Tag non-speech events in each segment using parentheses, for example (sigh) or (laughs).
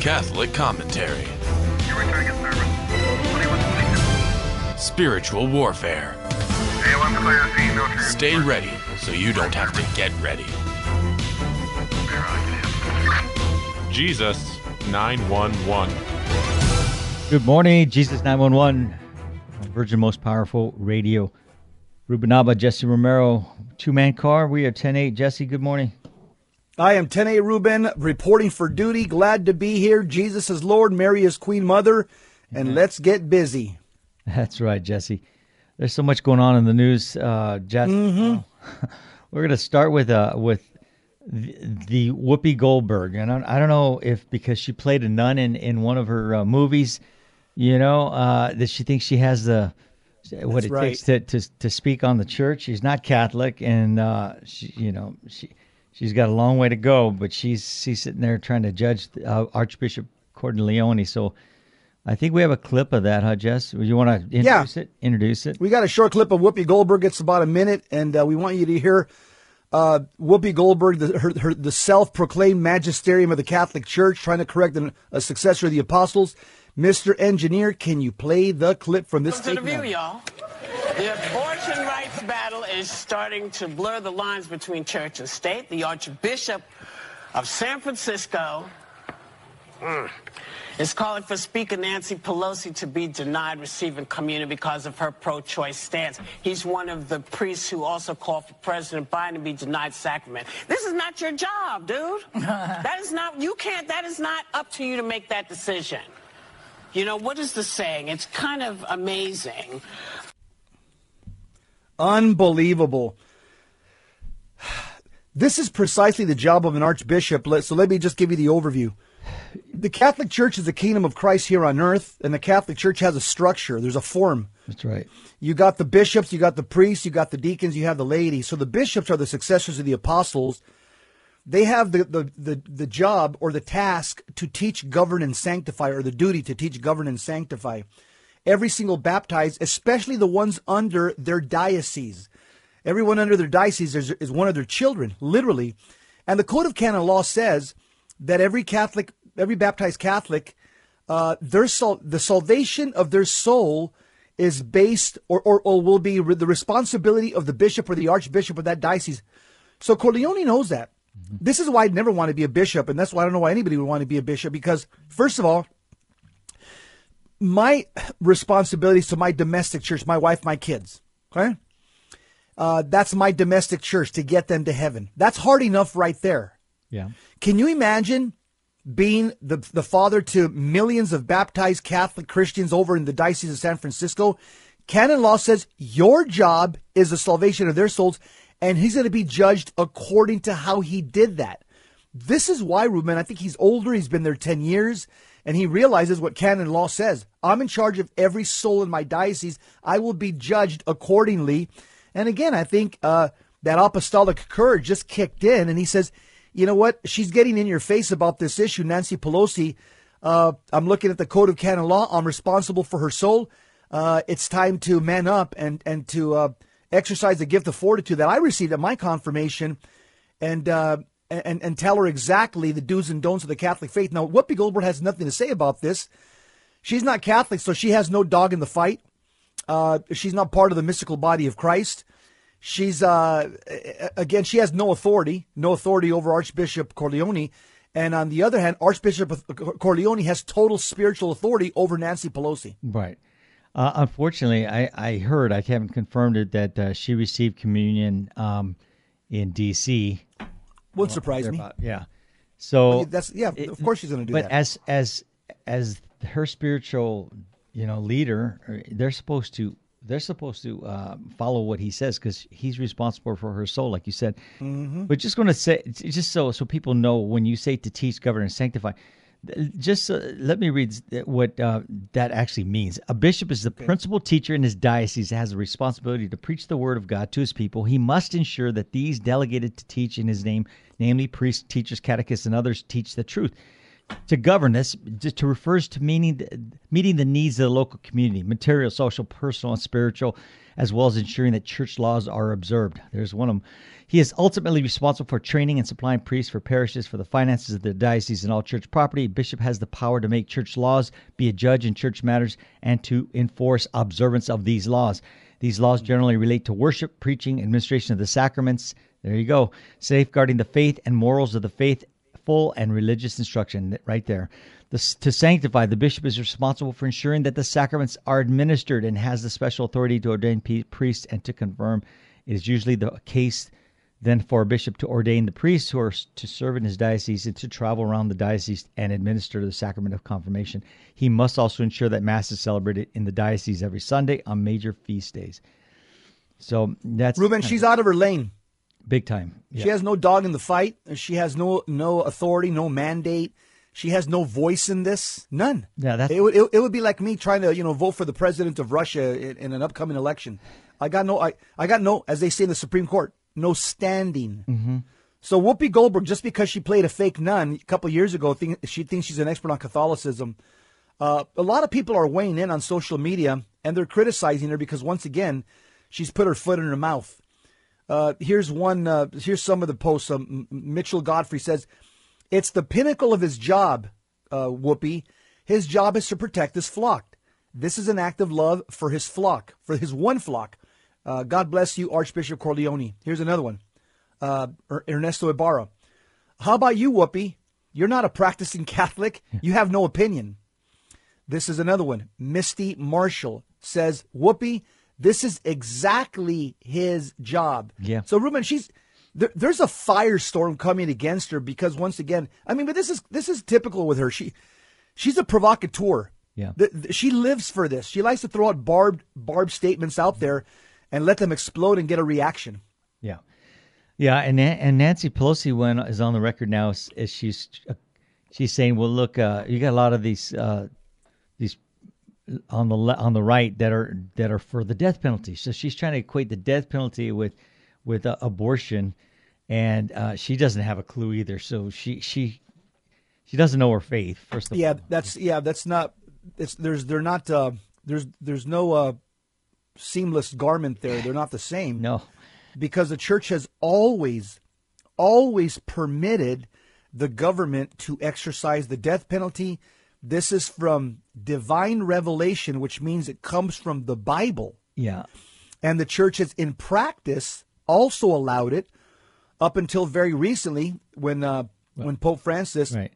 Catholic commentary. Spiritual warfare. Stay ready so you don't have to get ready. Jesus 911. Good morning, Jesus 911, Virgin Most Powerful Radio. Ruben Abba, Jesse Romero, two man car. We are 10 8. Jesse, good morning. I am 10A Ruben reporting for duty. Glad to be here. Jesus is Lord, Mary is Queen Mother, and let's get busy. That's right, Jesse. There's so much going on in the news, uh, Jess. Mm-hmm. (laughs) We're going to start with uh, with the, the Whoopi Goldberg, and I, I don't know if because she played a nun in in one of her uh, movies, you know, uh, that she thinks she has the what That's it right. takes to, to to speak on the church. She's not Catholic, and uh, she, you know, she she's got a long way to go, but she's she's sitting there trying to judge uh, Archbishop Cordileone. So. I think we have a clip of that, huh, Jess? Would you want to introduce it? Introduce it. We got a short clip of Whoopi Goldberg. It's about a minute, and uh, we want you to hear uh, Whoopi Goldberg, the, her, her, the self-proclaimed magisterium of the Catholic Church, trying to correct an, a successor of the apostles. Mr. Engineer, can you play the clip from this Welcome to the view, y'all. The abortion rights battle is starting to blur the lines between church and state. The Archbishop of San Francisco mm, is calling for Speaker Nancy Pelosi to be denied receiving communion because of her pro-choice stance. He's one of the priests who also called for President Biden to be denied sacrament. This is not your job, dude. (laughs) that is not, you can't, that is not up to you to make that decision. You know, what is the saying? It's kind of amazing. Unbelievable. This is precisely the job of an archbishop. So let me just give you the overview. The Catholic Church is the kingdom of Christ here on earth, and the Catholic Church has a structure. There's a form. That's right. You got the bishops, you got the priests, you got the deacons, you have the laity. So the bishops are the successors of the apostles. They have the, the, the, the job or the task to teach, govern, and sanctify, or the duty to teach, govern, and sanctify. Every single baptized, especially the ones under their diocese. Everyone under their diocese is, is one of their children, literally. And the Code of Canon Law says that every Catholic, every baptized Catholic, uh, their sal- the salvation of their soul is based or, or, or will be re- the responsibility of the bishop or the archbishop of that diocese. So Cordileone knows that. This is why I'd never want to be a bishop, and that's why I don't know why anybody would want to be a bishop. Because first of all, my responsibilities to my domestic church, my wife, my kids. Okay, uh, that's my domestic church to get them to heaven. That's hard enough right there. Yeah. Can you imagine being the the father to millions of baptized Catholic Christians over in the Diocese of San Francisco? Canon law says your job is the salvation of their souls, and he's going to be judged according to how he did that. This is why, Ruben, I think he's older. He's been there 10 years, and he realizes what canon law says. I'm in charge of every soul in my diocese. I will be judged accordingly. And again, I think uh, that apostolic courage just kicked in, and he says, you know what? She's getting in your face about this issue, Nancy Pelosi. Uh, I'm looking at the code of canon law. I'm responsible for her soul. Uh, it's time to man up and and to uh, exercise the gift of fortitude that I received at my confirmation, and uh, and and tell her exactly the do's and don'ts of the Catholic faith. Now, Whoopi Goldberg has nothing to say about this. She's not Catholic, so she has no dog in the fight. Uh, she's not part of the mystical body of Christ. She's uh, again, she has no authority, no authority over Archbishop Cordileone. And on the other hand, Archbishop Cordileone has total spiritual authority over Nancy Pelosi. Right. Uh, unfortunately, I, I heard, I haven't confirmed it, that uh, she received communion um, in D.C. Wouldn't surprise me. About- Yeah. So That's yeah. Of course, she's going to do but that. But as as as her spiritual, you know, leader, uh, they're supposed to they're supposed to uh, follow what he says because he's responsible for her soul, like you said. Mm-hmm. But just going to say, just so so people know, when you say to teach, govern, and sanctify, just uh, let me read what uh, that actually means. A bishop is the principal teacher in his diocese, has a responsibility to preach the word of God to his people. He must ensure that these delegated to teach in his name, namely priests, teachers, catechists, and others, teach the truth. To govern this to refers to meaning meeting the needs of the local community, material, social, personal, and spiritual, as well as ensuring that church laws are observed. There's one of them. He is ultimately responsible for training and supplying priests for parishes for the finances of the diocese and all church property. Bishop has the power to make church laws, be a judge in church matters, and to enforce observance of these laws. These laws generally relate to worship, preaching, administration of the sacraments. There you go. Safeguarding the faith and morals of the faith, full and religious instruction right there. The, to sanctify, the bishop is responsible for ensuring that the sacraments are administered and has the special authority to ordain priests and to confirm. It is usually the case then for a bishop to ordain the priests who are to serve in his diocese and to travel around the diocese and administer the sacrament of confirmation. He must also ensure that Mass is celebrated in the diocese every Sunday on major feast days. So that's Ruben. She's out of her lane, big time. She has no dog in the fight. She has no no authority, no mandate. She has no voice in this. None. Yeah, that's it would it, it would be like me trying to you know vote for the president of Russia in, in an upcoming election. I got no I I got no as they say in the Supreme Court no standing. Mm-hmm. So Whoopi Goldberg, just because she played a fake nun a couple years ago, think, she thinks she's an expert on Catholicism. Uh, a lot of people are weighing in on social media and they're criticizing her because once again, she's put her foot in her mouth. Uh, here's one. Uh, here's some of the posts. Um, Mitchell Godfrey says, "It's the pinnacle of his job, uh, Whoopi. His job is to protect his flock. This is an act of love for his flock, for his one flock. Uh, God bless you, Archbishop Cordileone. Here's another one. Uh, er-, Ernesto Ibarra. How about you, Whoopi? You're not a practicing (laughs) Catholic. You have no opinion. This is another one. Misty Marshall says, Whoopi, this is exactly his job. Yeah. So, Ruben, she's there, there's a firestorm coming against her because once again, I mean, but this is this is typical with her. She she's a provocateur. Yeah. The, the, she lives for this. She likes to throw out barbed barbed statements out there and let them explode and get a reaction. Yeah, yeah, and and Nancy Pelosi went is on the record now as, as she's uh, she's saying, well, look, uh, you got a lot of these uh, these on the on the right that are that are for the death penalty. So she's trying to equate the death penalty with with uh, abortion, and uh, she doesn't have a clue either. So she she she doesn't know her faith. First of yeah, all, that's yeah, that's not. It's there's they're not uh, there's there's no uh, seamless garment there. They're not the same. No. Because the church has always, always permitted the government to exercise the death penalty. This is from divine revelation, which means it comes from the Bible. Yeah. And the church has, in practice, also allowed it up until very recently when uh, well, when Pope Francis right.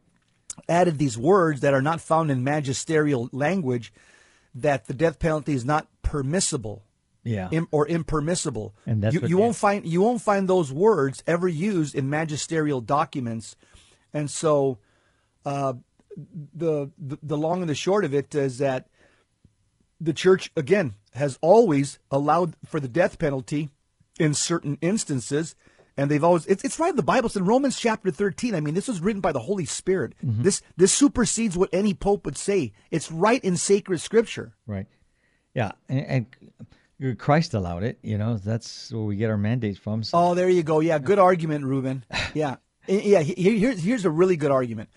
added these words that are not found in magisterial language that the death penalty is not permissible yeah Im, or impermissible and that's you, what, you won't find you won't find those words ever used in magisterial documents and so uh, the, the the long and the short of it is that the church again has always allowed for the death penalty in certain instances and they've always it's, it's right in the bible. It's in romans chapter 13 i mean this was written by the holy spirit. Mm-hmm. this this supersedes what any pope would say. It's right in sacred scripture. Right. Yeah and, and christ allowed it you know that's where we get our mandates from so. oh there you go. Yeah good argument ruben (laughs) yeah. Yeah here's, here's a really good argument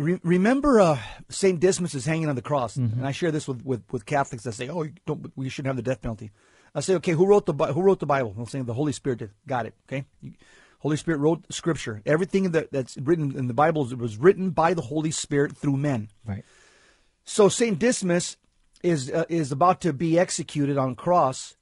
Re- remember uh, St. Dismas is hanging on the cross, mm-hmm. and I share this with, with, with Catholics that say, "Oh, we shouldn't have the death penalty." I say, okay, who wrote the who wrote the Bible? I'm saying the Holy Spirit did. Got it. Okay, Holy Spirit wrote Scripture. Everything that, that's written in the Bible was written by the Holy Spirit through men. Right. So Saint Dismas is uh, is about to be executed on cross,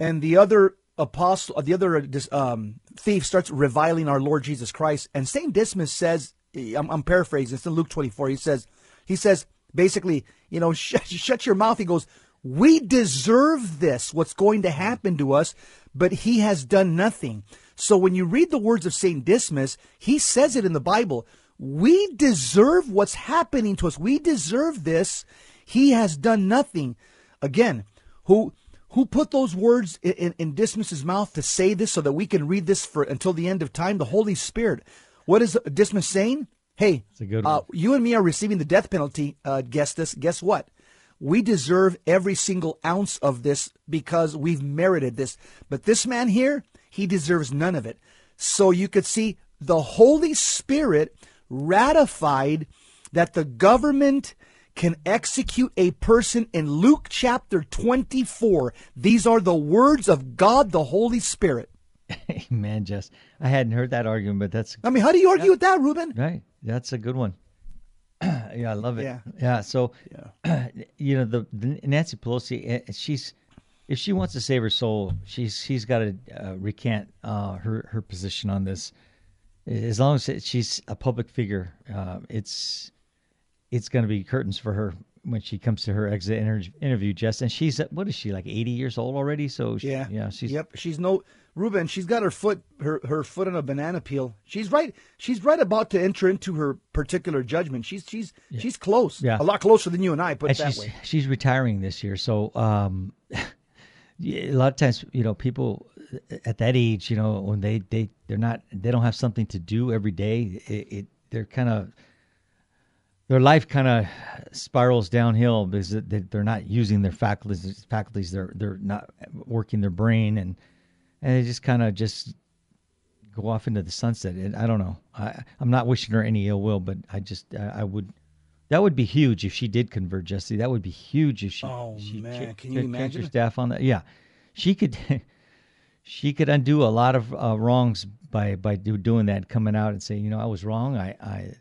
and the other apostle, the other uh, um, thief, starts reviling our Lord Jesus Christ. And Saint Dismas says, I'm, I'm paraphrasing. It's in Luke 24. He says, he says basically, you know, shut, (laughs) shut your mouth. He goes, we deserve this, what's going to happen to us, but he has done nothing. So when you read the words of St. Dismas, he says it in the Bible. We deserve what's happening to us. We deserve this. He has done nothing. Again, who who put those words in, in, in Dismas's mouth to say this so that we can read this for until the end of time? The Holy Spirit. What is Dismas saying? Hey, uh, you and me are receiving the death penalty. Uh, guess this. Guess what? We deserve every single ounce of this because we've merited this. But this man here, he deserves none of it. So you could see the Holy Spirit ratified that the government can execute a person in Luke chapter 24. These are the words of God the Holy Spirit. (laughs) Man, Jess, I hadn't heard that argument, but that's I mean, how do you argue with that, Ruben? right. That's a good one. (clears throat) yeah, I love it. Yeah. yeah. So, (clears throat) you know, the, the Nancy Pelosi, eh, she's if she wants to save her soul, she's she's got to uh, recant uh, her her position on this. As long as it- she's a public figure, uh, it's it's going to be curtains for her when she comes to her exit inter- interview, Jess. And she's what is she like eighty years old already? So she, Yeah. yeah, she's Yep. She's no Ruben, she's got her foot her, her foot on a banana peel. She's right she's right about to enter into her particular judgment. She's she's she's close. Yeah. A lot closer than you and I, put and that she's way. she's retiring this year. So um, (laughs) a lot of times, you know, people at that age, you know, when they they they're not they don't have something to do every day. It, it they're kind of their life kind of spirals downhill because they- they're not using their faculties. Faculties they're they're not working their brain and and they just kind of just go off into the sunset. And I don't know. I I'm not wishing her any ill will, but I just I, I would. That would be huge if she did convert, Jesse. That would be huge if she. Oh, she man, cha- can you cha- changed her staff on that? Yeah, she could. (laughs) she could undo a lot of uh, wrongs by by do, doing that, coming out and saying, you know, I was wrong. I, I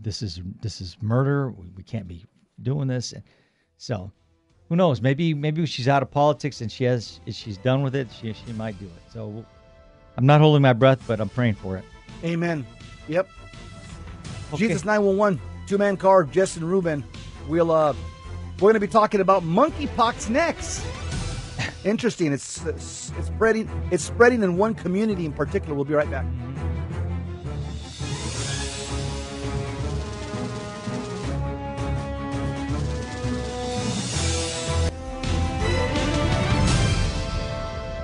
this is this is murder. We, we can't be doing this. And so, who knows? Maybe maybe she's out of politics and she has she's done with it. She she might do it. So, I'm not holding my breath, but I'm praying for it. Amen. Yep. Okay. Jesus 911, two man car, Jess and Ruben. We'll uh we're gonna be talking about monkeypox next. (laughs) Interesting. It's, it's it's spreading it's spreading in one community in particular. We'll be right back.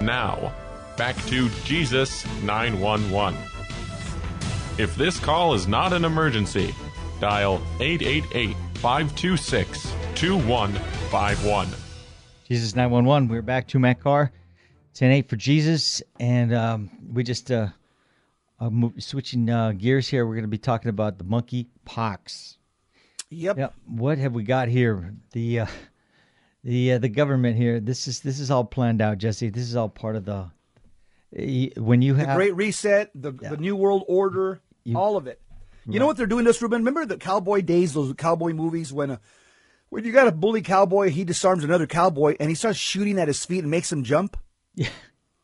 Now, back to Jesus 911. If this call is not an emergency, dial 888 526 2151. Jesus 911. We're back two man car, 10-8 for Jesus, and um, we just uh, uh move, switching uh, gears here. We're going to be talking about the monkey pox. Yep. Yeah, what have we got here? The uh, the uh, the government here. This is this is all planned out, Jesse. This is all part of the when you have The Great Reset, the the New World Order, all of it. You know what they're doing this, Ruben? Remember the cowboy days, those cowboy movies when a when you got a bully cowboy, he disarms another cowboy and he starts shooting at his feet and makes him jump. (laughs) Yeah.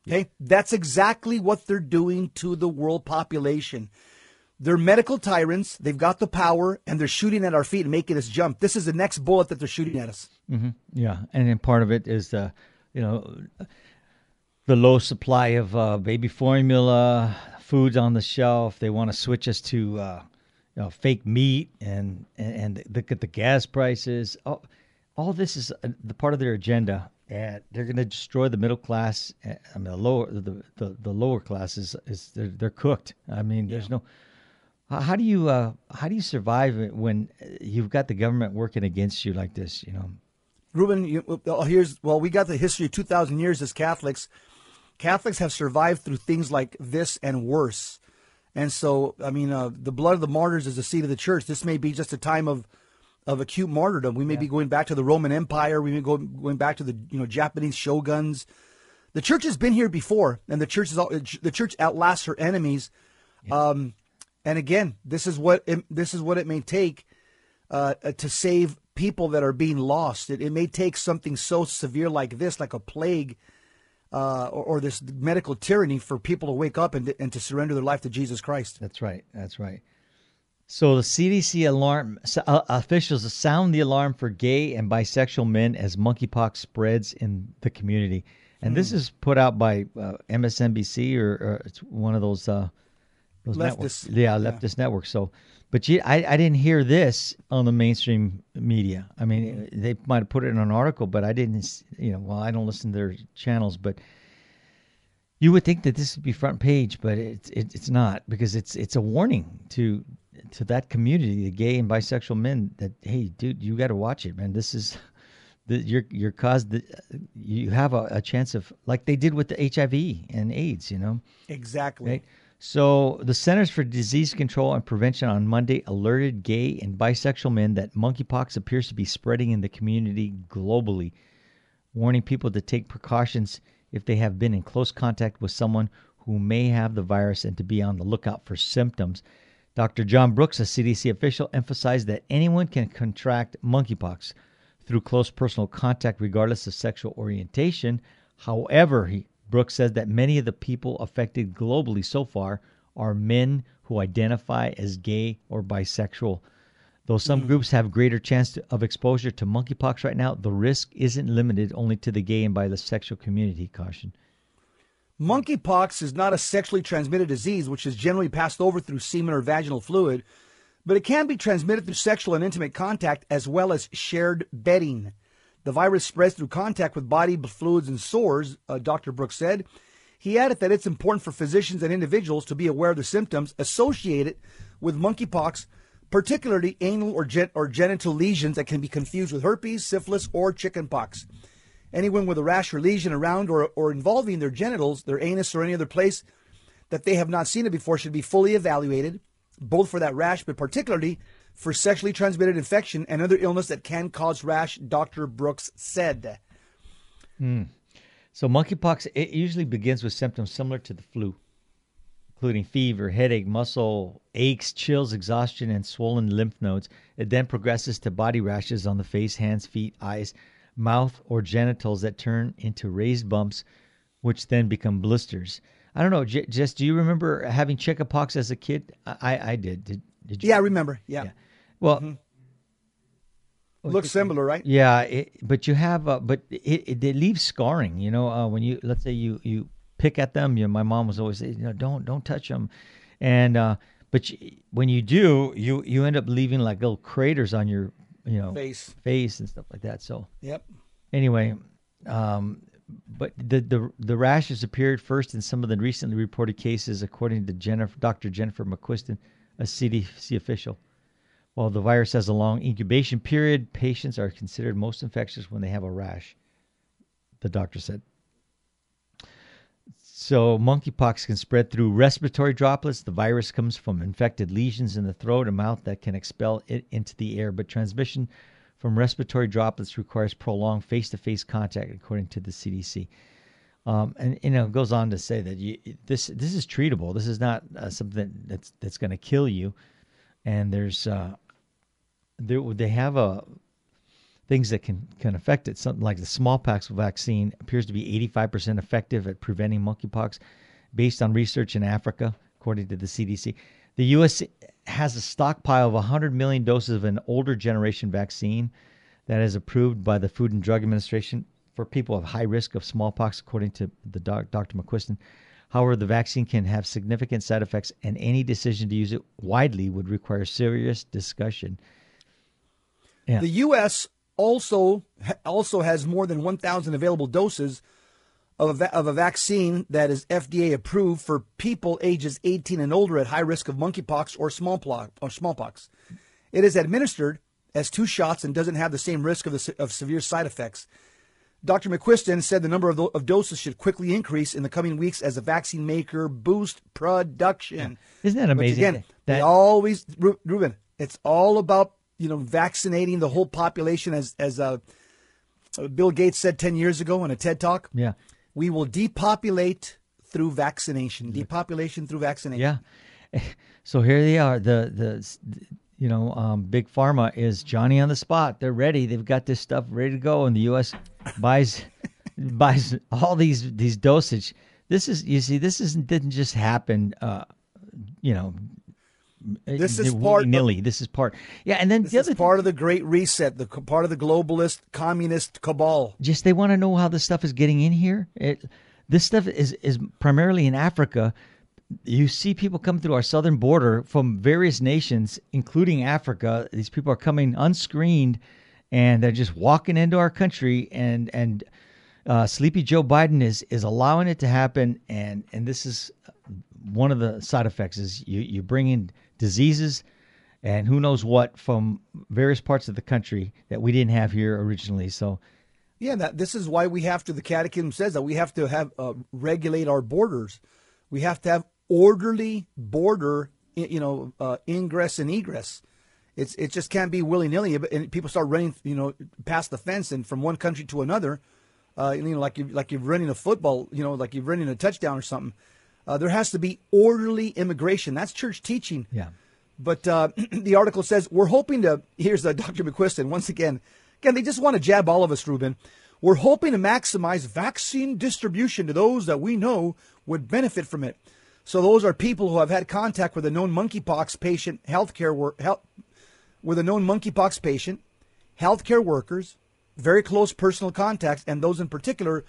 Okay, that's exactly what they're doing to the world population. They're medical tyrants. They've got the power, and they're shooting at our feet and making us jump. This is the next bullet that they're shooting at us. Yeah, and then part of it is the, you know, the low supply of uh, baby formula, foods on the shelf. They want to switch us to, uh, you know, fake meat, and and, and look at the gas prices. All, all this is uh, the part of their agenda, and they're going to destroy the middle class. Uh, I mean, the lower the the, the lower classes is they're, they're cooked. I mean, there's no. How do you uh, how do you survive when you've got the government working against you like this? You know. Ruben, you, here's well, we got the history of two thousand years as Catholics. Catholics have survived through things like this and worse, and so I mean, uh, the blood of the martyrs is the seed of the church. This may be just a time of of acute martyrdom. We may be going back to the Roman Empire. We may go going back to the you know Japanese shoguns. The church has been here before, and the church is all, the church outlasts her enemies. Um, and again, this is what it, this is what it may take uh, uh, to save people that are being lost. It, it may take something so severe like this, like a plague, uh, or, or this medical tyranny, for people to wake up and, and to surrender their life to Jesus Christ. That's right. That's right. So the CDC alarm uh, officials sound the alarm for gay and bisexual men as monkeypox spreads in the community, and this is put out by uh, MSNBC or, or it's one of those uh, those networks. Leftist. Yeah, leftist networks. So, but you, I, I didn't hear this on the mainstream media. I mean, mm-hmm. they might have put it in an article, but I didn't. You know, well, I don't listen to their channels, but you would think that this would be front page, but it's it, it's not because it's it's a warning to to that community, the gay and bisexual men, that hey, dude, you got to watch it, man. This is the your your cause. The, you have a, a chance of like they did with the HIV and AIDS, you know. Exactly. Right? So, the Centers for Disease Control and Prevention on Monday alerted gay and bisexual men that monkeypox appears to be spreading in the community globally, warning people to take precautions if they have been in close contact with someone who may have the virus and to be on the lookout for symptoms. Dr. John Brooks, a CDC official, emphasized that anyone can contract monkeypox through close personal contact regardless of sexual orientation. However, he, Brooks says that many of the people affected globally so far are men who identify as gay or bisexual. Though some mm. groups have greater chance of exposure to monkeypox right now, the risk isn't limited only to the gay and bisexual community, caution. Monkeypox is not a sexually transmitted disease, which is generally passed over through semen or vaginal fluid, but it can be transmitted through sexual and intimate contact as well as shared bedding. The virus spreads through contact with body fluids and sores, uh, Dr. Brooks said. He added that it's important for physicians and individuals to be aware of the symptoms associated with monkeypox, particularly anal or, gen- or genital lesions that can be confused with herpes, syphilis, or chickenpox. Anyone with a rash or lesion around or, or involving their genitals, their anus, or any other place that they have not seen it before should be fully evaluated, both for that rash, but particularly for sexually transmitted infection and other illness that can cause rash, Dr. Brooks said. Hmm. So monkeypox it usually begins with symptoms similar to the flu, including fever, headache, muscle aches, chills, exhaustion, and swollen lymph nodes. It then progresses to body rashes on the face, hands, feet, eyes, mouth, or genitals that turn into raised bumps, which then become blisters. I don't know, J- Jess. Do you remember having chickenpox as a kid? I I did. Did, did you? Yeah, I remember. Yeah. Yeah. Well, Looks similar, right? Yeah, it, but you have, uh, but it, it, it leaves scarring. You know, uh, when you let's say you you pick at them. You know, my mom was always saying, you know, don't don't touch them, and uh, but when you do, you you end up leaving like little craters on your you know Face. face and stuff like that. So Yep. anyway, um, but the, the the rashes appeared first in some of the recently reported cases, according to Jennifer, Dr. Jennifer McQuiston, a CDC official. While the virus has a long incubation period, patients are considered most infectious when they have a rash. The doctor said. So monkeypox can spread through respiratory droplets. The virus comes from infected lesions in the throat and mouth that can expel it into the air, but transmission from respiratory droplets requires prolonged face-to-face contact, according to the CDC. Um, and you know, it goes on to say that you, this this is treatable. This is not uh, something that's that's going to kill you. And there's uh, there they have a things that can can affect it. Something like the smallpox vaccine appears to be 85% effective at preventing monkeypox, based on research in Africa, according to the CDC. The U.S. has a stockpile of 100 million doses of an older generation vaccine that is approved by the Food and Drug Administration for people of high risk of smallpox, according to the doc, Dr. McQuiston. However, the vaccine can have significant side effects, and any decision to use it widely would require serious discussion. Yeah. The U.S. also also has more than 1,000 available doses of a, of a vaccine that is FDA approved for people ages 18 and older at high risk of monkeypox or smallpox. Or smallpox. It is administered as two shots and doesn't have the same risk of, the, of severe side effects. Dr. McQuiston said the number of, of doses should quickly increase in the coming weeks as the vaccine maker boost production. Isn't that amazing? again, that, they always, Ruben, it's all about you know vaccinating the whole population, as as uh, Bill Gates said ten years ago in a TED talk. yeah, We will depopulate through vaccination. Depopulation through vaccination. yeah. (laughs) So here they are. The the you know um, big pharma is Johnny on the spot. They're ready. They've got this stuff ready to go, and the U.S. (laughs) buys buys all these these dosage. This is you see. This isn't didn't just happen. Uh, you know. This is part of- Nilly. This is part. Yeah, and then This the is other part of the Great Reset, the part of the globalist communist cabal. just they want to know how this stuff is getting in here. It, this stuff is is primarily in Africa. You see people come through our southern border from various nations, including Africa. These people are coming unscreened, and they're just walking into our country. And and uh, Sleepy Joe Biden is is allowing it to happen. And and this is one of the side effects is you you bring in diseases and who knows what from various parts of the country that we didn't have here originally. So. Yeah, that this is why we have to. The Catechism says that we have to have uh, regulate our borders. We have to have orderly border, you know, uh, ingress and egress. It's it just can't be willy nilly, and people start running, you know, past the fence and from one country to another, uh, you know, like you like you're running a football, you know, like you're running a touchdown or something. Uh, there has to be orderly immigration. That's church teaching. Yeah. But uh, (clears throat) the article says we're hoping to. (laughs) Here's uh, Dr. McQuiston once again. Again, they just want to jab all of us, Ruben. We're hoping to maximize vaccine distribution to those that we know would benefit from it. So those are people who have had contact with a known monkeypox patient, healthcare work, health, with a known monkeypox patient, healthcare workers, very close personal contacts, and those in particular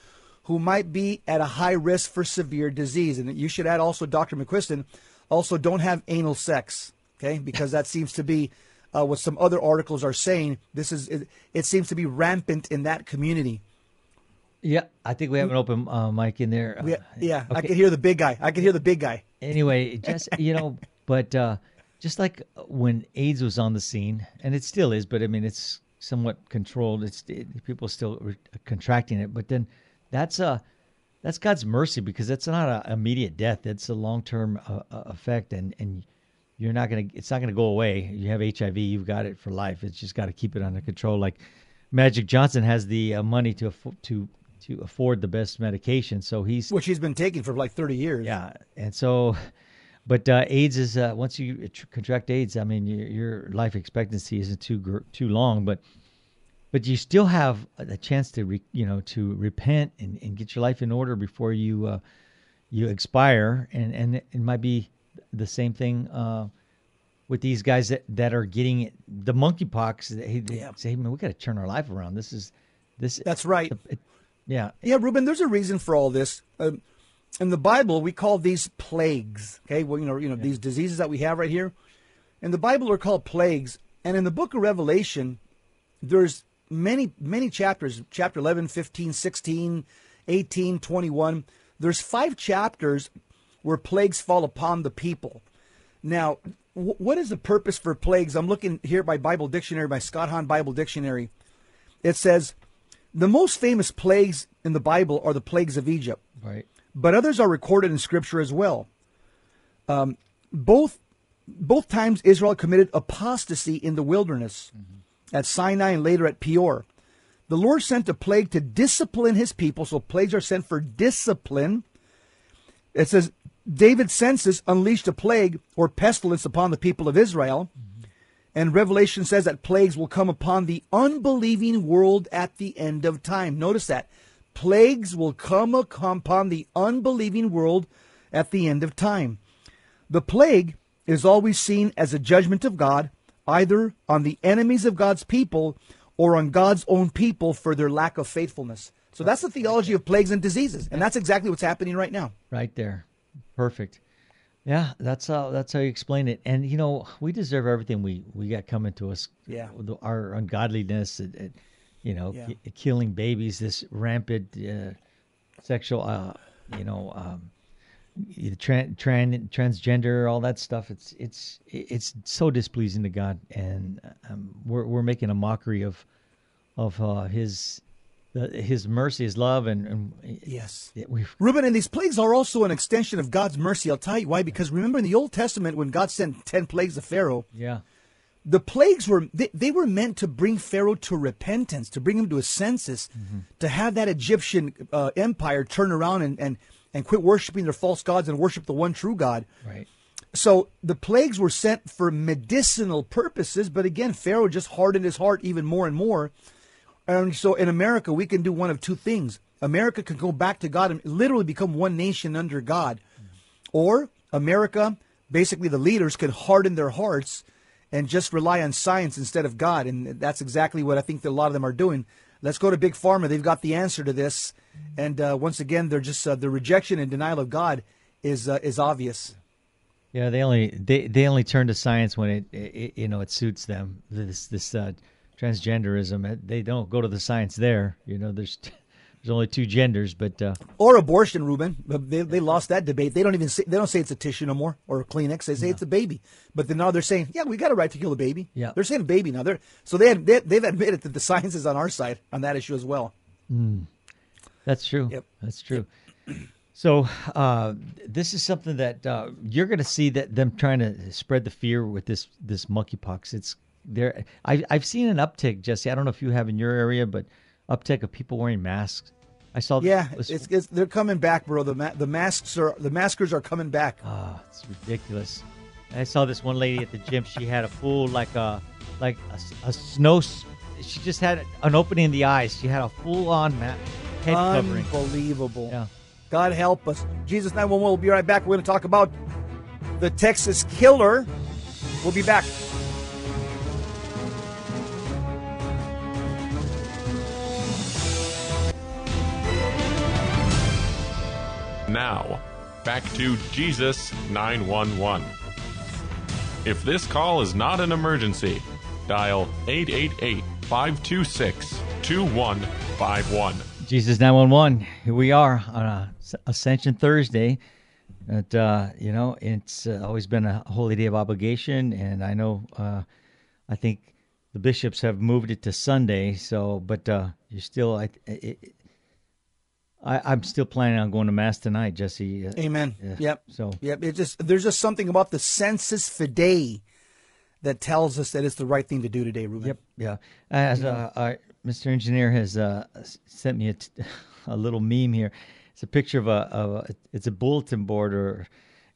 who might be at a high risk for severe disease. And you should add also, Dr. McQuiston, also don't have anal sex, okay? Because that seems to be uh, what some other articles are saying. This is it, it seems to be rampant in that community. Yeah, I think we have an open uh, mic in there. We, Uh, yeah, I okay. can hear the big guy. I can hear the big guy. anyway, just you know, (laughs) but uh, just like when AIDS was on the scene, and it still is, but I mean, it's somewhat controlled. It's it, people still re- contracting it, but then that's uh that's God's mercy because that's not an immediate death. It's a long term uh, uh, effect, and and you're not gonna. It's not gonna go away. You have HIV, you've got it for life. It's just got to keep it under control. Like Magic Johnson has the uh, money to affo- to to afford the best medication, so he's Which he's been taking for like 30 years. yeah, and so, but uh, AIDS is uh, once you tr- contract AIDS, I mean your, your life expectancy isn't too gr- too long, but but you still have a chance to re, you know to repent and, and get your life in order before you uh, you expire, and and it might be the same thing uh, with these guys that, that are getting it, the monkeypox. They, they Yeah. say, hey, man, we got to turn our life around. This is this. That's right. it- yeah, Yeah, Ruben, there's a reason for all this. Um, in the Bible, we call these plagues. Okay, well, you know, you know, these diseases that we have right here, in the Bible are called plagues. And in the book of Revelation, there's many, many chapters, chapter 11, 15, 16, 18, 21. There's five chapters where plagues fall upon the people. Now, wh- what is the purpose for plagues? I'm looking here by Bible Dictionary, by Scott Hahn Bible Dictionary. It says the most famous plagues in the Bible are the plagues of Egypt, right. but others are recorded in Scripture as well. Um, both both times Israel committed apostasy in the wilderness at Sinai and later at Peor. The Lord sent a plague to discipline his people, so plagues are sent for discipline. It says David's census unleashed a plague or pestilence upon the people of Israel. And Revelation says that plagues will come upon the unbelieving world at the end of time. Notice that. Plagues will come upon the unbelieving world at the end of time. The plague is always seen as a judgment of God, either on the enemies of God's people or on God's own people for their lack of faithfulness. So that's the theology of plagues and diseases. And that's exactly what's happening right now. Right there, perfect. Yeah, that's how that's how you explain it. And you know, we deserve everything we we got coming to us. Yeah. our ungodliness, it, it, you know, Yeah. ki- killing babies, this rampant uh, sexual, uh, you know, um, tran, tran, transgender, all that stuff. It's it's it's so displeasing to God, and um, we're we're making a mockery of of uh, His the, His mercy, His love, and, and Yes. Ruben, and these plagues are also an extension of God's mercy. I'll tell you why. Because remember in the Old Testament when God sent 10 plagues to Pharaoh, yeah. the plagues were they, they were meant to bring Pharaoh to repentance, to bring him to a senses, to have that Egyptian uh, empire turn around and, and and quit worshiping their false gods and worship the one true God. Right. So the plagues were sent for medicinal purposes, but again, Pharaoh just hardened his heart even more and more. And so in America, we can do one of two things. America can go back to God and literally become one nation under God. Or America, basically the leaders, can harden their hearts and just rely on science instead of God. And that's exactly what I think that a lot of them are doing. Let's go to Big Pharma. They've got the answer to this. And uh, once again, they're just uh, the rejection and denial of God is uh, is obvious. Yeah, they only they, they only turn to science when it, it you know it suits them. This this uh, transgenderism, uh, they don't go to the science there. You know, there's there's only two genders, but uh, or abortion, Ruben. But They, they lost that debate. They don't even say, they don't say it's a tissue no more or a Kleenex. They say it's a baby. But then now they're saying, yeah, we got a right to kill a baby. Yeah. they're saying baby now. They're so they, had, they they've admitted that the science is on our side on that issue as well. that's true. Yep. That's true. So uh, this is something that uh, you're going to see that them trying to spread the fear with this this monkeypox. It's there. I, I've seen an uptick, Jesse. I don't know if you have in your area, but uptick of people wearing masks. I saw. Yeah, this- it's, it's they're coming back, bro. The ma- the masks are the maskers are coming back. Ah, it's ridiculous. I saw this one lady at the gym. She had a full like a like a snow. She just had an opening in the eyes. She had a full on ma- head covering. Unbelievable. Yeah. God help us. Jesus 911 will be right back. We're going to talk about the Texas killer. We'll be back. Now, back to Jesus 911. If this call is not an emergency, dial 888 526 2151. Jesus 911. Here we are on a Ascension Thursday. That uh, you know, it's uh, always been a holy day of obligation, and I know, uh, I think the bishops have moved it to Sunday. So, but uh, you're still, I, it, I, I'm still planning on going to mass tonight, Jesse. Uh, Amen. Yeah. Yep. So- yep. It just there's just something about the sensus fidei that tells us that it's the right thing to do today, Ruben. Yep. Yeah. As uh, Mr. Engineer has uh, sent me a, t- (laughs) a little meme here. It's a picture of a, of a it's a bulletin board or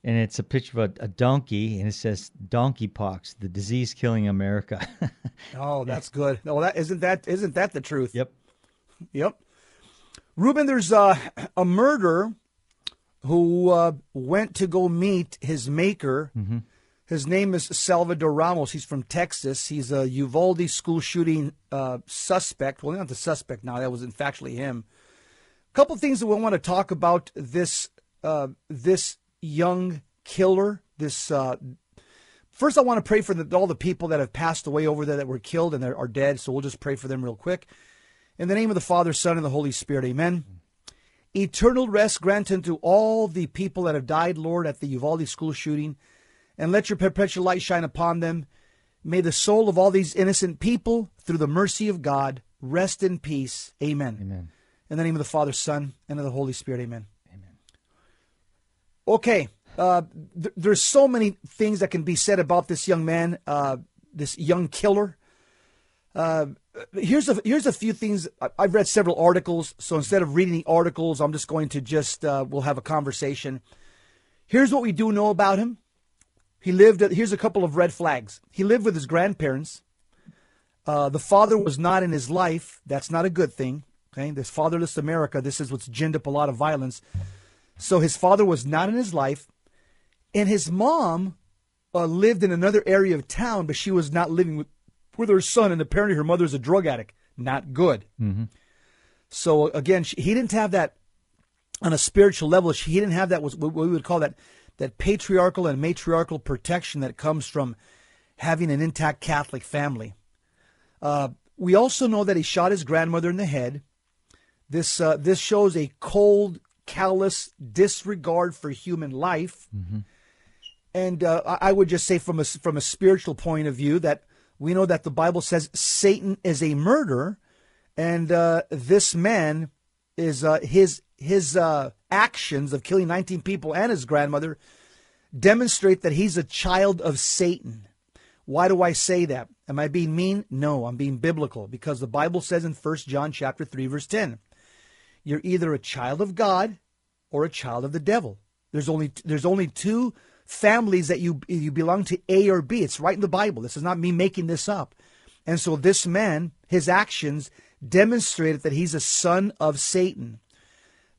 and it's a picture of a, a donkey and it says donkey pox, the disease killing America. (laughs) Oh, that's good. Oh, that isn't that isn't that the truth? yep. Yep. Ruben, there's uh, a murderer who uh, went to go meet his maker. His name is Salvador Ramos. He's from Texas. He's a Uvalde school shooting uh, suspect. Well, not the suspect now. That was in factually him. A couple things that we want to talk about this uh, this young killer. This uh, first, I want to pray for the, all the people that have passed away over there that were killed and that are dead. So we'll just pray for them real quick. In the name of the Father, Son, and the Holy Spirit, amen. Eternal rest grant unto all the people that have died, Lord, at the Uvalde school shooting, and let your perpetual light shine upon them. May the soul of all these innocent people, through the mercy of God, rest in peace. Amen. Amen. In the name of the Father, Son, and of the Holy Spirit, amen. Amen. Okay, uh, th- there's so many things that can be said about this young man, uh, this young killer. Uh, here's a here's a few things. I've read several articles, so instead of reading the articles, I'm just going to just uh, we'll have a conversation. Here's what we do know about him. He lived. Here's a couple of red flags. He lived with his grandparents. Uh, the father was not in his life. That's not a good thing. Okay, this fatherless America. This is what's ginned up a lot of violence. So his father was not in his life, and his mom uh, lived in another area of town, but she was not living with with her son, and apparently her mother's a drug addict. Not good. So again, she, he didn't have that on a spiritual level. She, he didn't have that was what we would call that that patriarchal and matriarchal protection that comes from having an intact Catholic family. Uh, we also know that he shot his grandmother in the head. This uh, this shows a cold, callous disregard for human life. And uh, I I would just say, from a from a spiritual point of view, that we know that the Bible says Satan is a murderer, and uh, this man is uh, his his uh, actions of killing 19 people and his grandmother demonstrate that he's a child of Satan. Why do I say that? Am I being mean? No, I'm being biblical because the Bible says in 1 John chapter 3 verse 10, you're either a child of God or a child of the devil. There's only there's only two families that you you belong to A or B. It's right in the Bible. This is not me making this up. And so this man, his actions demonstrated that he's a son of Satan.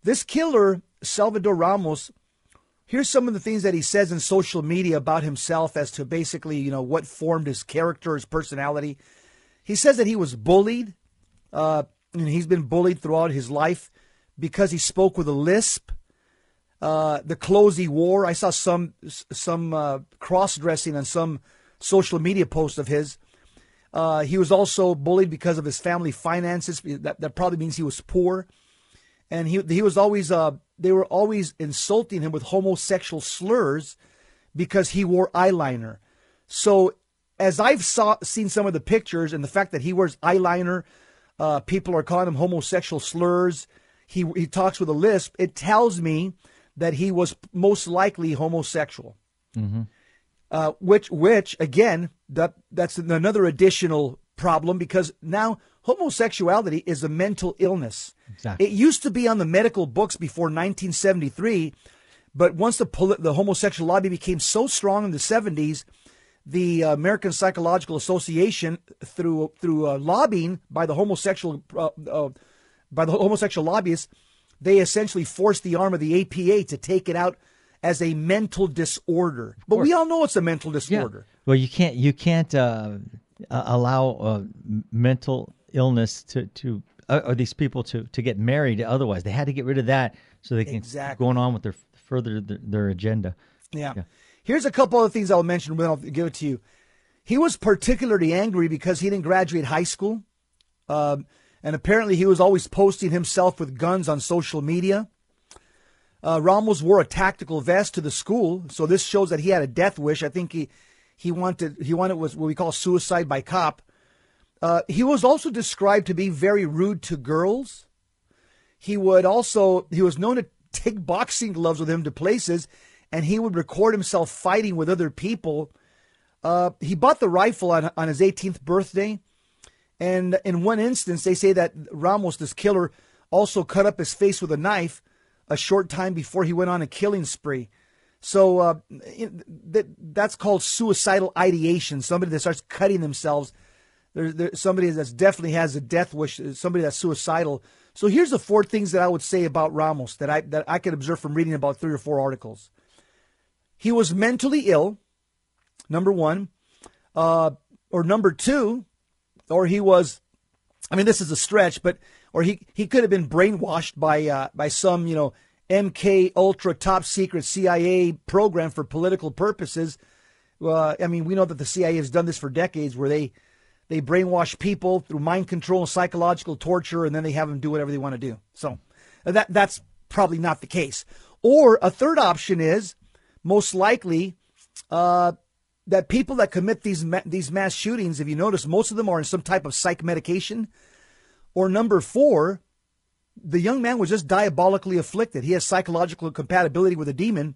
This killer, Salvador Ramos, here's some of the things that he says in social media about himself as to basically, you know, what formed his character, his personality. He says that he was bullied, uh, and he's been bullied throughout his life because he spoke with a lisp. Uh, the clothes he wore, I saw some some uh, cross dressing on some social media post of his. Uh, he was also bullied because of his family finances. That, that probably means he was poor and he he was always uh they were always insulting him with homosexual slurs because he wore eyeliner. So as I've saw seen some of the pictures and the fact that he wears eyeliner, uh, people are calling him homosexual slurs. He he talks with a lisp. It tells me that he was most likely homosexual. Uh, which, which again, that that's another additional problem because now homosexuality is a mental illness. Exactly. It used to be on the medical books before 1973, but once the poli- the homosexual lobby became so strong in the 70s, the uh, American Psychological Association, through through uh, lobbying by the homosexual uh, uh, by the homosexual lobbyists, they essentially forced the arm of the APA to take it out as a mental disorder. But we all know it's a mental disorder. Well, you can't you can't uh, allow uh, mental illness to to uh, or these people to to get married. Otherwise, they had to get rid of that so they can Exactly. going on with their further their, their agenda. Yeah. Here's a couple other things I'll mention, then I'll give it to you. He was particularly angry because he didn't graduate high school. Um, and apparently he was always posting himself with guns on social media. Uh, Ramos wore a tactical vest to the school, so this shows that he had a death wish. I think he he wanted he wanted was what we call suicide by cop. Uh, he was also described to be very rude to girls. He would also he was known to take (laughs) boxing gloves with him to places, and he would record himself fighting with other people. Uh, he bought the rifle on on his 18th birthday, and in one instance, they say that Ramos, this killer, also cut up his face with a knife a short time before he went on a killing spree. So uh, that that's called suicidal ideation. Somebody that starts cutting themselves. There's there, somebody that definitely has a death wish. Somebody that's suicidal. So here's the four things that I would say about Ramos that I that I could observe from reading about three or four articles. He was mentally ill. Number one, uh, or number two, or he was. I mean, this is a stretch, but or he he could have been brainwashed by uh, by some you know MK Ultra top secret CIA program for political purposes. Uh, I mean, we know that the CIA has done this for decades, where they they brainwash people through mind control and psychological torture, and then they have them do whatever they want to do. So uh, that that's probably not the case. Or a third option is most likely uh, that people that commit these ma- these mass shootings, if you notice, most of them are in some type of psych medication. Or number four, the young man was just diabolically afflicted. He has psychological compatibility with a demon.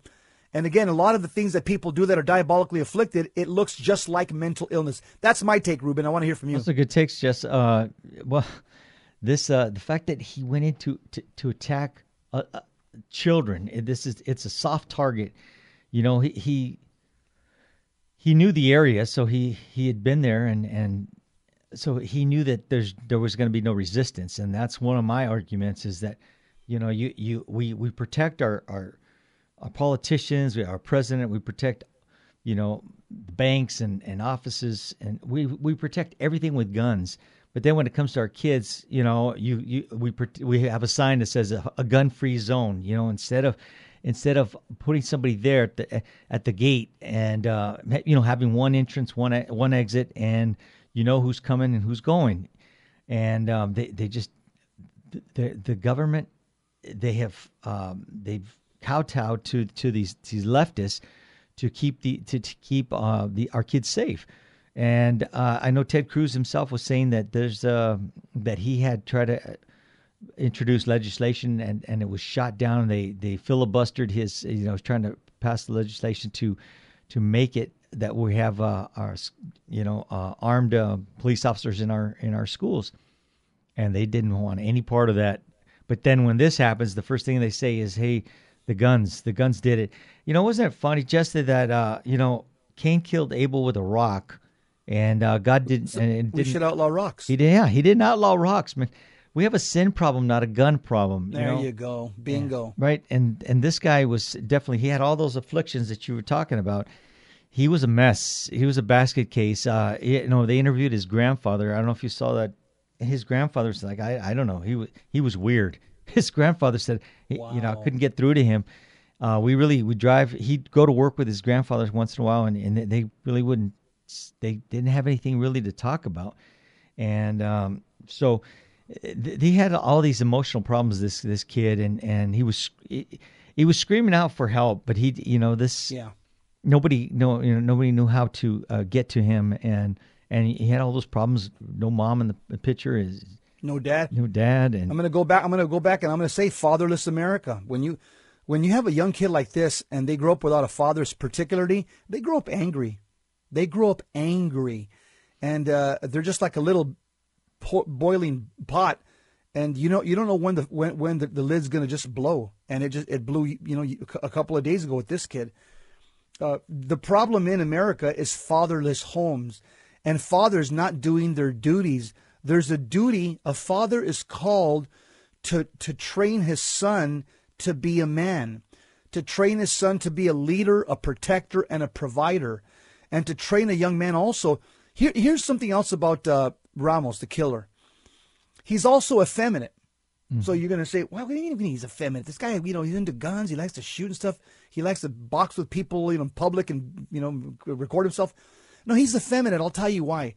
And again, a lot of the things that people do that are diabolically afflicted, it looks just like mental illness. That's my take, Ruben. I want to hear from you. Those a good takes, Jess. Uh, well, (laughs) this uh, the fact that he went into to, to attack uh, uh, children. This is it's a soft target. You know, he he he knew the area, so he he had been there, and and so he knew that there's there was going to be no resistance, and that's one of my arguments is that you know you you we we protect our our our politicians, we- our president, we protect you know banks and, and offices and we we protect everything with guns. But then when it comes to our kids you know you, you we we have a sign that says a, a gun free zone you know instead of instead of putting somebody there at the at the gate and uh, you know having one entrance one one exit and you know who's coming and who's going and um, they they just the the government they have um, they've kowtowed to to these these leftists to keep the to, to keep uh, the our kids safe. And uh, I know Ted Cruz himself was saying that there's uh, that he had tried to introduce legislation and, and it was shot down. They they filibustered his you know trying to pass the legislation to to make it that we have uh, our you know uh, armed uh, police officers in our in our schools and they didn't want any part of that. But then when this happens, the first thing they say is, "Hey, the guns, the guns did it." You know, wasn't it funny, just that uh, you know Cain killed Abel with a rock, and uh, God didn't. and it We should outlaw rocks. he did, yeah, he didn't outlaw rocks, man. We have a sin problem, not a gun problem. there know? you go. Bingo. right? And and this guy was definitely he had all those afflictions that you were talking about. He was a mess. He was a basket case. Uh he- you know they interviewed his grandfather. I don't know if you saw that. His grandfather's like i i don't know. He was he was weird. (laughs) His grandfather said he, you know I couldn't get through to him. Uh we really we drive he'd go to work with his grandfather once in a while and, and they really wouldn't they didn't have anything really to talk about. And um so he had all these emotional problems this this kid and and he was he, he was screaming out for help but he you know this Yeah. nobody no you know nobody knew how to uh, get to him and and he had all those problems no mom in the- picture is No dad. no dad and I'm going to go back. I'm going to go back and I'm going to say fatherless America. When you, when you have a young kid like this and they grow up without a father, particularly, they grow up angry. They grow up angry, and uh, they're just like a little po- boiling pot, and you know you don't know when the when when the, the lid's going to just blow, and it just it blew you know a couple of days ago with this kid. Uh, the problem in America is fatherless homes, and fathers not doing their duties. There's a duty. A father is called to to train his son to be a man, to train his son to be a leader, a protector, and a provider, and to train a young man also. Here, here's something else about uh, Ramos, the killer. He's also effeminate. Mm-hmm. So you're going to say, well, what do you mean he's effeminate? This guy, you know, he's into guns. He likes to shoot and stuff. He likes to box with people, you know, in public and, you know, record himself. No, he's effeminate. I'll tell you why.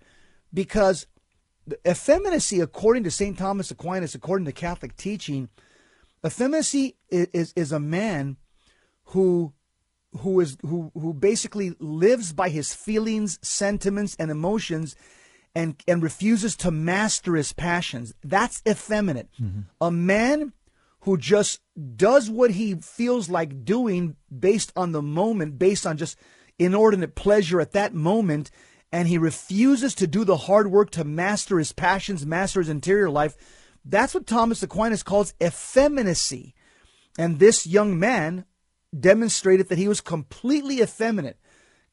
Because effeminacy, according to St. Thomas Aquinas, according to Catholic teaching, effeminacy is, is, is a man who who is who who basically lives by his feelings, sentiments, and emotions and and refuses to master his passions. That's effeminate. Mm-hmm. A man who just does what he feels like doing based on the moment, based on just inordinate pleasure at that moment, and he refuses to do the hard work to master his passions, master his interior life. That's what Thomas Aquinas calls effeminacy. And this young man demonstrated that he was completely effeminate.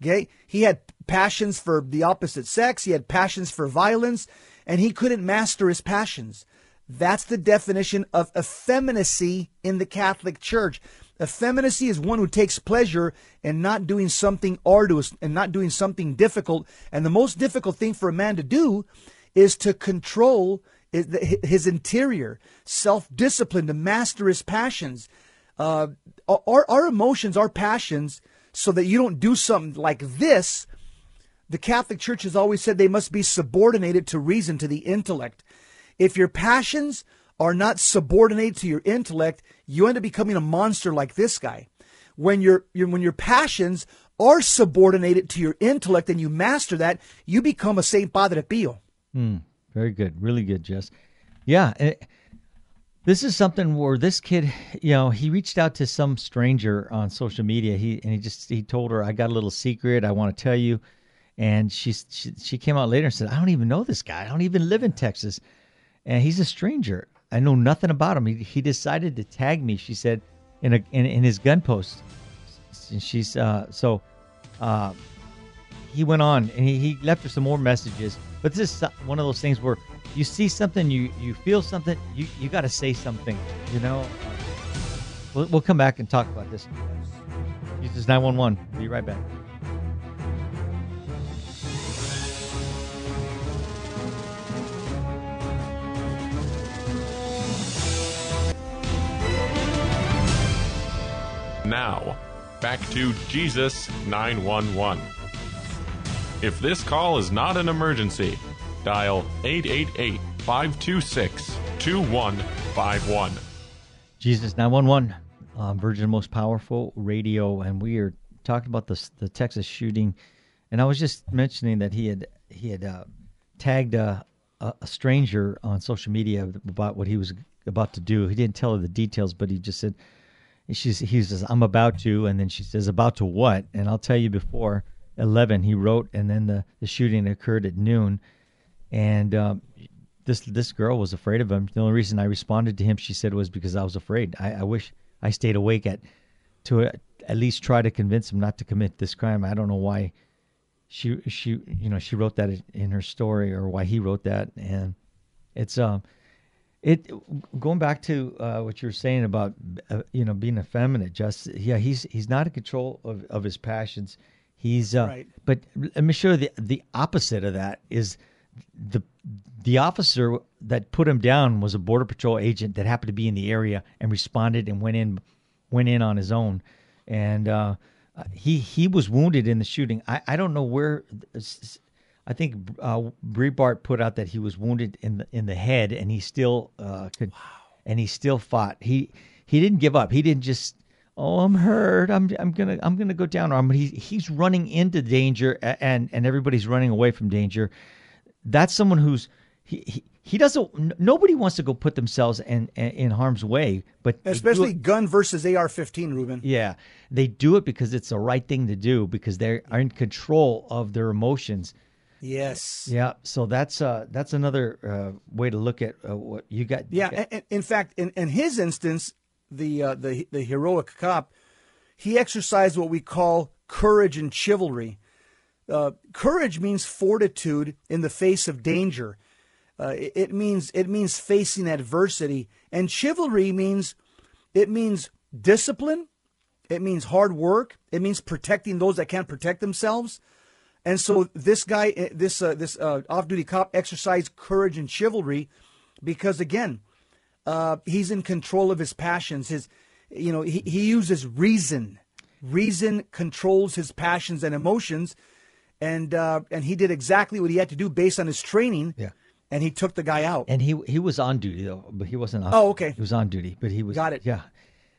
Okay? He had passions for the opposite sex, he had passions for violence, and he couldn't master his passions. That's the definition of effeminacy in the Catholic Church. Effeminacy is one who takes pleasure in not doing something arduous and not doing something difficult. And the most difficult thing for a man to do is to control his interior, self discipline, to master his passions. Uh, our, our emotions, our passions, so that you don't do something like this. The Catholic Church has always said they must be subordinated to reason, to the intellect. If your passions are not subordinated to your intellect, you end up becoming a monster like this guy. When your, your when your passions are subordinated to your intellect and you master that, you become a Saint Padre Pio. Mm, very good, really good, Jess. Yeah, it, this is something where this kid, you know, he reached out to some stranger on social media. He and he just he told her, "I got a little secret. I want to tell you." And she, she she came out later and said, "I don't even know this guy. I don't even live in Texas, and he's a stranger. I know nothing about him. He, he decided to tag me." She said, "in a in, in his gun post." And she's uh, so uh, he went on and he, he left her some more messages. But this is one of those things where you see something, you you feel something, you you got to say something. You know. We'll, we'll come back and talk about this. Use this nine one one. Be right back. Now, back to Jesus 911. If this call is not an emergency, Dial 888 526 2151. Jesus 911, uh, Virgin Most Powerful Radio, and we are talking about the the Texas shooting. And I was just mentioning that he had he had uh, tagged a, a, a stranger on social media about what he was about to do. He didn't tell her the details, but he just said, "She's he says I'm about to," and then she says, "About to what?" And I'll tell you before eleven, he wrote, and then the the shooting occurred at noon and um, this this girl was afraid of him. The only reason I responded to him, she said, was because I was afraid. I, I wish I stayed awake at to uh, at least try to convince him not to commit this crime. I don't know why she she you know she wrote that in her story or why he wrote that, and it's um it going back to uh, what you were saying about uh, you know being effeminate. Just yeah, he's he's not in control of, of his passions. He's uh, right. But let me show you the the opposite of that is the the officer that put him down was a border patrol agent that happened to be in the area and responded and went in went in on his own and uh, he he was wounded in the shooting i, I don't know where i think uh, Breitbart put out that he was wounded in the in the head and he still uh, could wow. and he still fought he he didn't give up he didn't just oh i'm hurt i'm i'm gonna i'm gonna go down him he, he's running into danger and and everybody's running away from danger that's someone who's he, he he doesn't. Nobody wants to go put themselves in in, harm's way, but Especially gun versus AR-15, Ruben. yeah, they do it because it's the right thing to do because they are in control of their emotions. Yes. Yeah, so that's uh that's another uh, way to look at uh, what you got. you Yeah, got- and, in fact, in, in his instance, the uh, the the heroic cop, he exercised what we call courage and chivalry. Uh, courage means fortitude in the face of danger. Uh, it, it means it means facing adversity, and chivalry means it means discipline. It means hard work. It means protecting those that can't protect themselves. And so this guy, eh, this uh, this uh, off-duty cop, exercised courage and chivalry because again, uh, he's in control of his passions. His, you know, he, he uses reason. Reason controls his passions and emotions, and uh, and he did exactly what he had to do based on his training. Yeah. And he took the guy out. and he he was on duty though, but he wasn't. on Oh, okay. He was on duty, but he was. Got it. Yeah,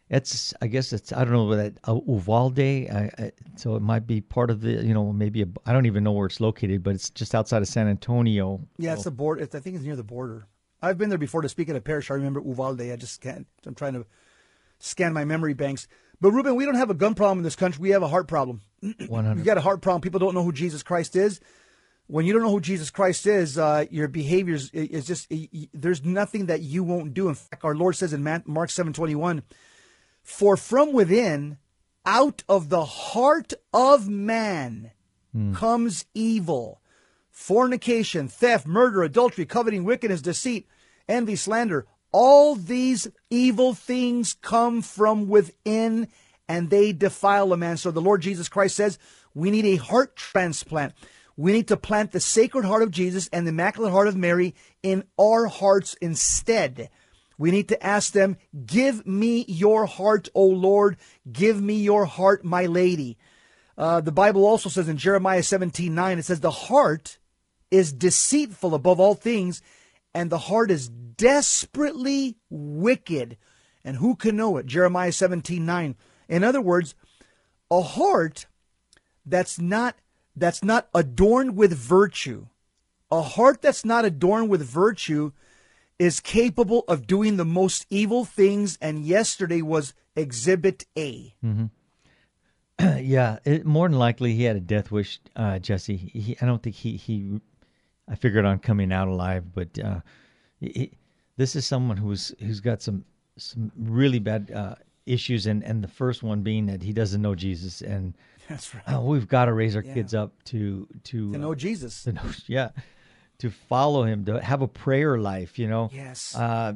it's. I guess it's. I don't know that uh, Uvalde. I, I, so it might be part of the. You know, maybe a, I don't even know where it's located, but it's just outside of San Antonio. Yeah, it's the border. It's, I think it's near the border. I've been there before to speak at a parish. I remember Uvalde. I just can't. I'm trying to scan my memory banks. But Ruben, we don't have a gun problem in this country. We have a heart problem. (clears throat) One You got a heart problem. People don't know who Jesus Christ is. When you don't know who Jesus Christ is, uh, your behaviors is just i- i- there's nothing that you won't do. In fact, our Lord says in Mark seven twenty one, "For from within, out of the heart of man, hmm. comes evil, fornication, theft, murder, adultery, coveting, wickedness, deceit, envy, slander. All these evil things come from within and they defile a man. So the Lord Jesus Christ says we need a heart transplant. We need to plant the sacred heart of Jesus and the immaculate heart of Mary in our hearts instead. We need to ask them, Give me your heart, O Lord. Give me your heart, my lady. Uh, the Bible also says in Jeremiah 17 9, it says, The heart is deceitful above all things, and the heart is desperately wicked. And who can know it? Jeremiah 17 9. In other words, a heart that's not that's not adorned with virtue. A heart that's not adorned with virtue is capable of doing the most evil things, and yesterday was exhibit A. (clears throat) yeah, it, more than likely he had a death wish, uh, Jesse. He, I don't think he he. I figured on coming out alive, but uh, he, this is someone who's who's got some some really bad uh, issues, and and the first one being that he doesn't know Jesus, and That's right. uh, we've got to raise our kids up to to To uh, know Jesus. to know, (laughs) yeah, to follow him, to have a prayer life. You know, Yes. Uh,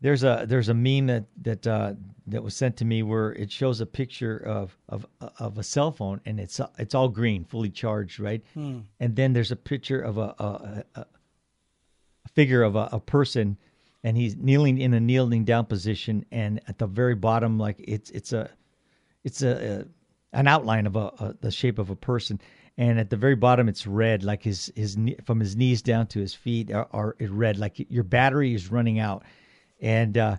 there's a there's a meme that that uh, that was sent to me where it shows a picture of of of a cell phone and it's it's all green, fully charged, right? And then there's a picture of a a, a, a figure of a, a person, and he's kneeling in a kneeling down position, and at the very bottom, like it's it's a it's a, a an outline of a, a the shape of a person and at the very bottom it's red like his his from his knees down to his feet are, are red like your battery is running out. And uh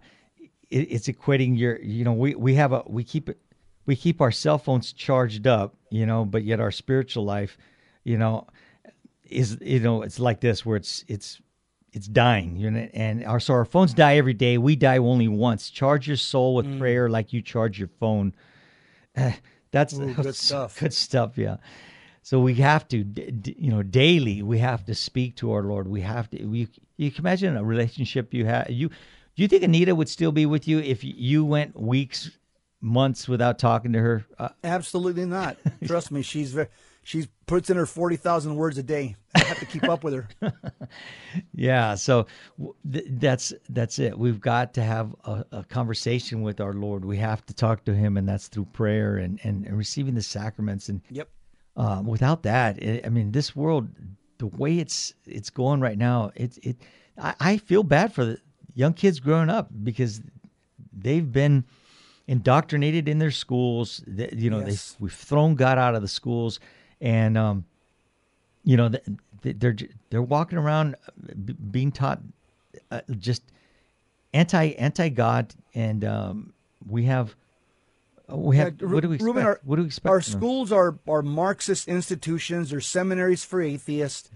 it, it's equating your you know we we have a we keep it we keep our cell phones charged up you know but yet our spiritual life you know is you know it's like this where it's it's it's dying you know and our so our phones die every day. We die only once. Charge your soul with prayer like you charge your phone. (sighs) That's Ooh, good (laughs) stuff. good stuff yeah so we have to you know daily we have to speak to our lord we have to we, you can imagine a relationship you have you do you think anita would still be with you if you went weeks months without talking to her uh, Absolutely not. (laughs) Trust me, she's very, she puts in her forty thousand words a day. I have to keep up with her. (laughs) Yeah, so th- that's that's it. We've got to have a, a conversation with our Lord. We have to talk to Him, and that's through prayer and and, and receiving the sacraments. And Yep. Uh, without that, it, I mean, this world, the way it's it's going right now, it it I, I feel bad for the young kids growing up because they've been indoctrinated in their schools. They, you know, Yes. they we've thrown God out of the schools, and um, you know, th- th- they're they're walking around being taught uh, just anti anti God, and um, we have we have Yeah, what do we expect? Ruben, our, what do we expect? Our schools are, are Marxist institutions. They're seminaries for atheists,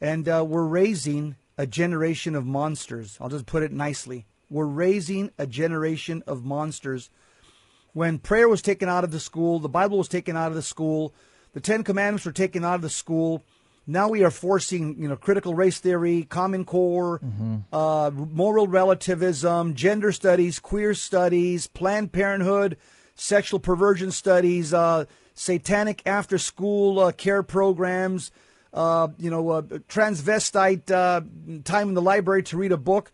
and uh, we're raising a generation of monsters. I'll just put it nicely. We're raising a generation of monsters. When prayer was taken out of the school, the Bible was taken out of the school, the Ten Commandments were taken out of the school. Now we are forcing, you know, critical race theory, Common Core, uh, moral relativism, gender studies, queer studies, Planned Parenthood, sexual perversion studies, uh, satanic after-school uh, care programs, uh, you know, uh, transvestite uh, time in the library to read a book.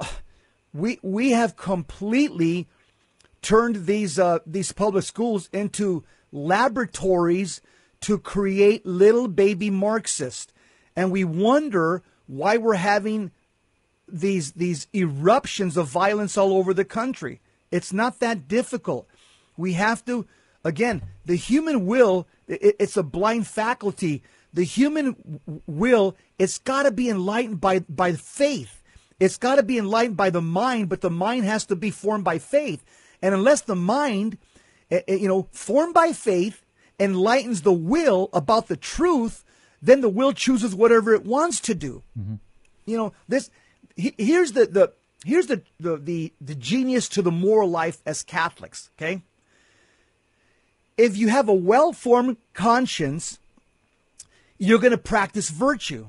(sighs) We we have completely turned these uh, these public schools into laboratories to create little baby Marxists, and we wonder why we're having these these eruptions of violence all over the country. It's not that difficult. We have to again the human will. It, it's a blind faculty. The human will. It's got to be enlightened by by faith. It's got to be enlightened by the mind, but the mind has to be formed by faith. And unless the mind, eh, eh, you know, formed by faith, enlightens the will about the truth, then the will chooses whatever it wants to do. You know, this here's the the here's the, the the the genius to the moral life as Catholics. Okay, if you have a well-formed conscience, you're going to practice virtue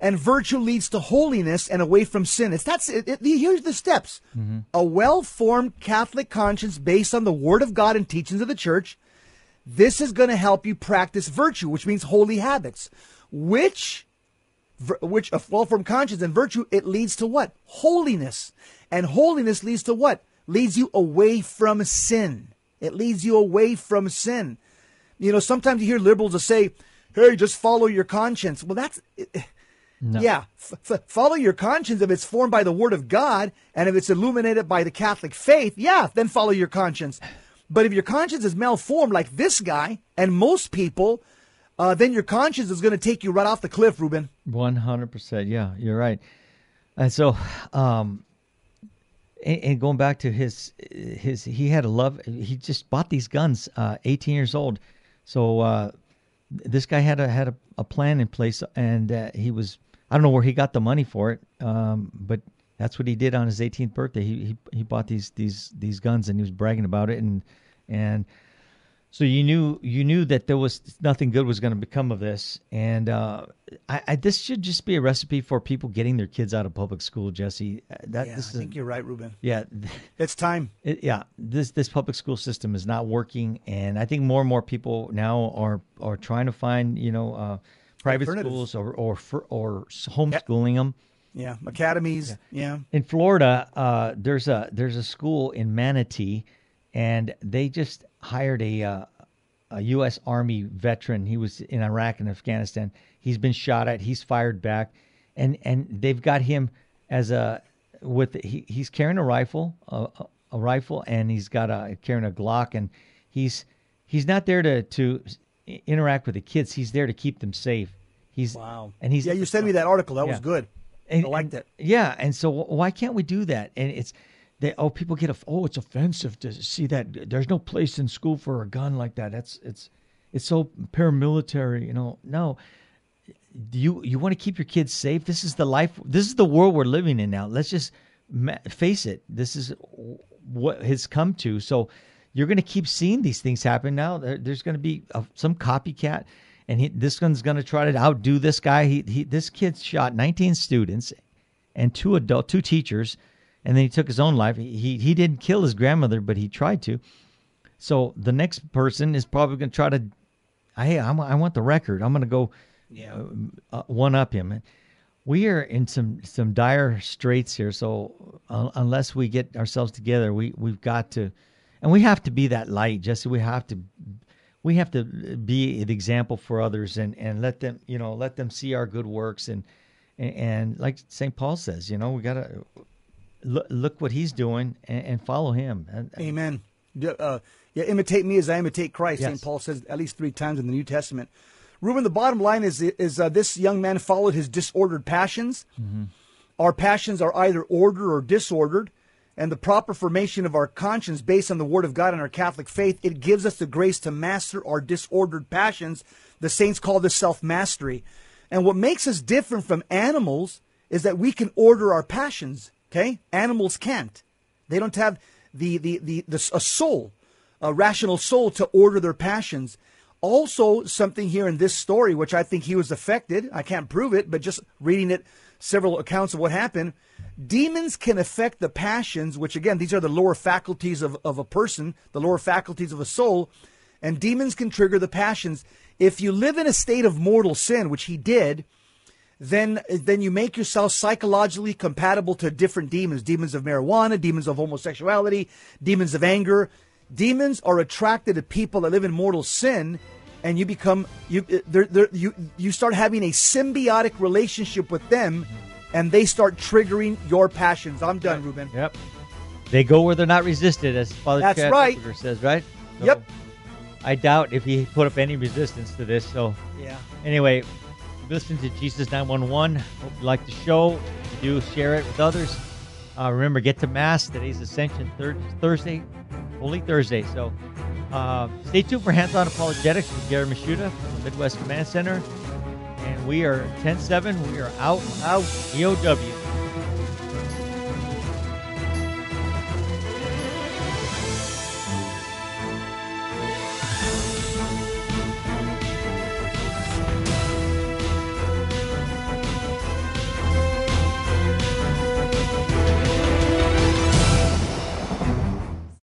and virtue leads to holiness and away from sin. It's that's it, it, here's the steps: mm-hmm. a well-formed Catholic conscience based on the Word of God and teachings of the Church. This is going to help you practice virtue, which means holy habits, which which a well-formed conscience and virtue it leads to what holiness, and holiness leads to what leads you away from sin. It leads you away from sin. You know, sometimes you hear liberals say, "Hey, just follow your conscience." Well, that's No. yeah, f- f- follow your conscience if it's formed by the Word of God and if it's illuminated by the Catholic faith. Yeah, then follow your conscience. But if your conscience is malformed, like this guy and most people, uh, then your conscience is going to take you right off the cliff, Ruben. One hundred percent. Yeah, you're right. And so, um, and, going back to his his, he had a love. He just bought these guns, uh, 18 years old. So uh, this guy had a had a, a plan in place, and uh, he was. I don't know where he got the money for it, um, but that's what he did on his 18th birthday. He, he he bought these these these guns, and he was bragging about it, and and so you knew you knew that there was nothing good was going to become of this, and uh, I, I, this should just be a recipe for people getting their kids out of public school. Jesse, Uh, that Yeah, this I is think you're right, Ruben. yeah, It's time. (laughs) it, yeah. This this public school system is not working, and I think more and more people now are are trying to find you know uh, private schools or or for, or homeschooling them. Yeah, academies. Yeah. In Florida, uh, there's a there's a school in Manatee, and they just hired a uh, a U.S. Army veteran. He was in Iraq and Afghanistan. He's been shot at. He's fired back, and and they've got him as a with he, he's carrying a rifle, a, a, a rifle, and he's got a carrying a Glock, and he's he's not there to to interact with the kids. He's there to keep them safe. He's Wow. and he's yeah. You sent me that article. That was good. and, I liked and- it. Yeah, and so why can't we do that? And it's they oh people get a oh it's offensive to see that there's no place in school for a gun like that. That's it's it's so paramilitary. You know, no. You you want to keep your kids safe? This is the life. This is the world we're living in now. Let's just face it. This is what has come to. So you're going to keep seeing these things happen now. There's going to be a, some copycat, and he, this one's going to try to outdo this guy. He, he this kid shot 19 students and two adult two teachers, and then he took his own life. He he didn't kill his grandmother, but he tried to. So the next person is probably going to try to. Hey, I'm, I want the record. I'm going to go Yeah. uh, one up him. We are in some some dire straits here. So uh, unless we get ourselves together, we we've got to, and we have to be that light, Jesse. We have to, we have to be an example for others, and and let them, you know, let them see our good works, and and, and like Saint Paul says, you know, we gotta look, look what he's doing and, and follow him. Amen. Uh, yeah, imitate me as I imitate Christ. Yes. St. Paul says at least three times in the New Testament. Ruben, the bottom line is is uh, this young man followed his disordered passions. Our passions are either ordered or disordered, and the proper formation of our conscience based on the Word of God and our Catholic faith, it gives us the grace to master our disordered passions. The saints call this self mastery. And what makes us different from animals is that we can order our passions. Okay, animals can't. They don't have the the the, the a soul, a rational soul to order their passions. Also, something here in this story, which I think he was affected. I can't prove it, but just reading it, several accounts of what happened. Demons can affect the passions, which again, these are the lower faculties of, of a person, the lower faculties of a soul, and demons can trigger the passions. If you live in a state of mortal sin, which he did, then then you make yourself psychologically compatible to different demons demons of marijuana demons of homosexuality demons of anger demons are attracted to people that live in mortal sin and you become you uh, they're, they're, you you start having a symbiotic relationship with them and they start triggering your passions i'm done ruben Yep. They go where they're not resisted, as Father That's Chad right. Says, right? So Yep. I doubt if he put up any resistance to this. So yeah anyway, listen to Jesus 911. Hope you like the show. If you do, share it with others. Uh, remember, get to Mass. Today's Ascension thir- Thursday, Holy Thursday. So uh, stay tuned for Hands On Apologetics with Gary Michuta from the Midwest Command Center. And we are 10 7. We are out. out EOW.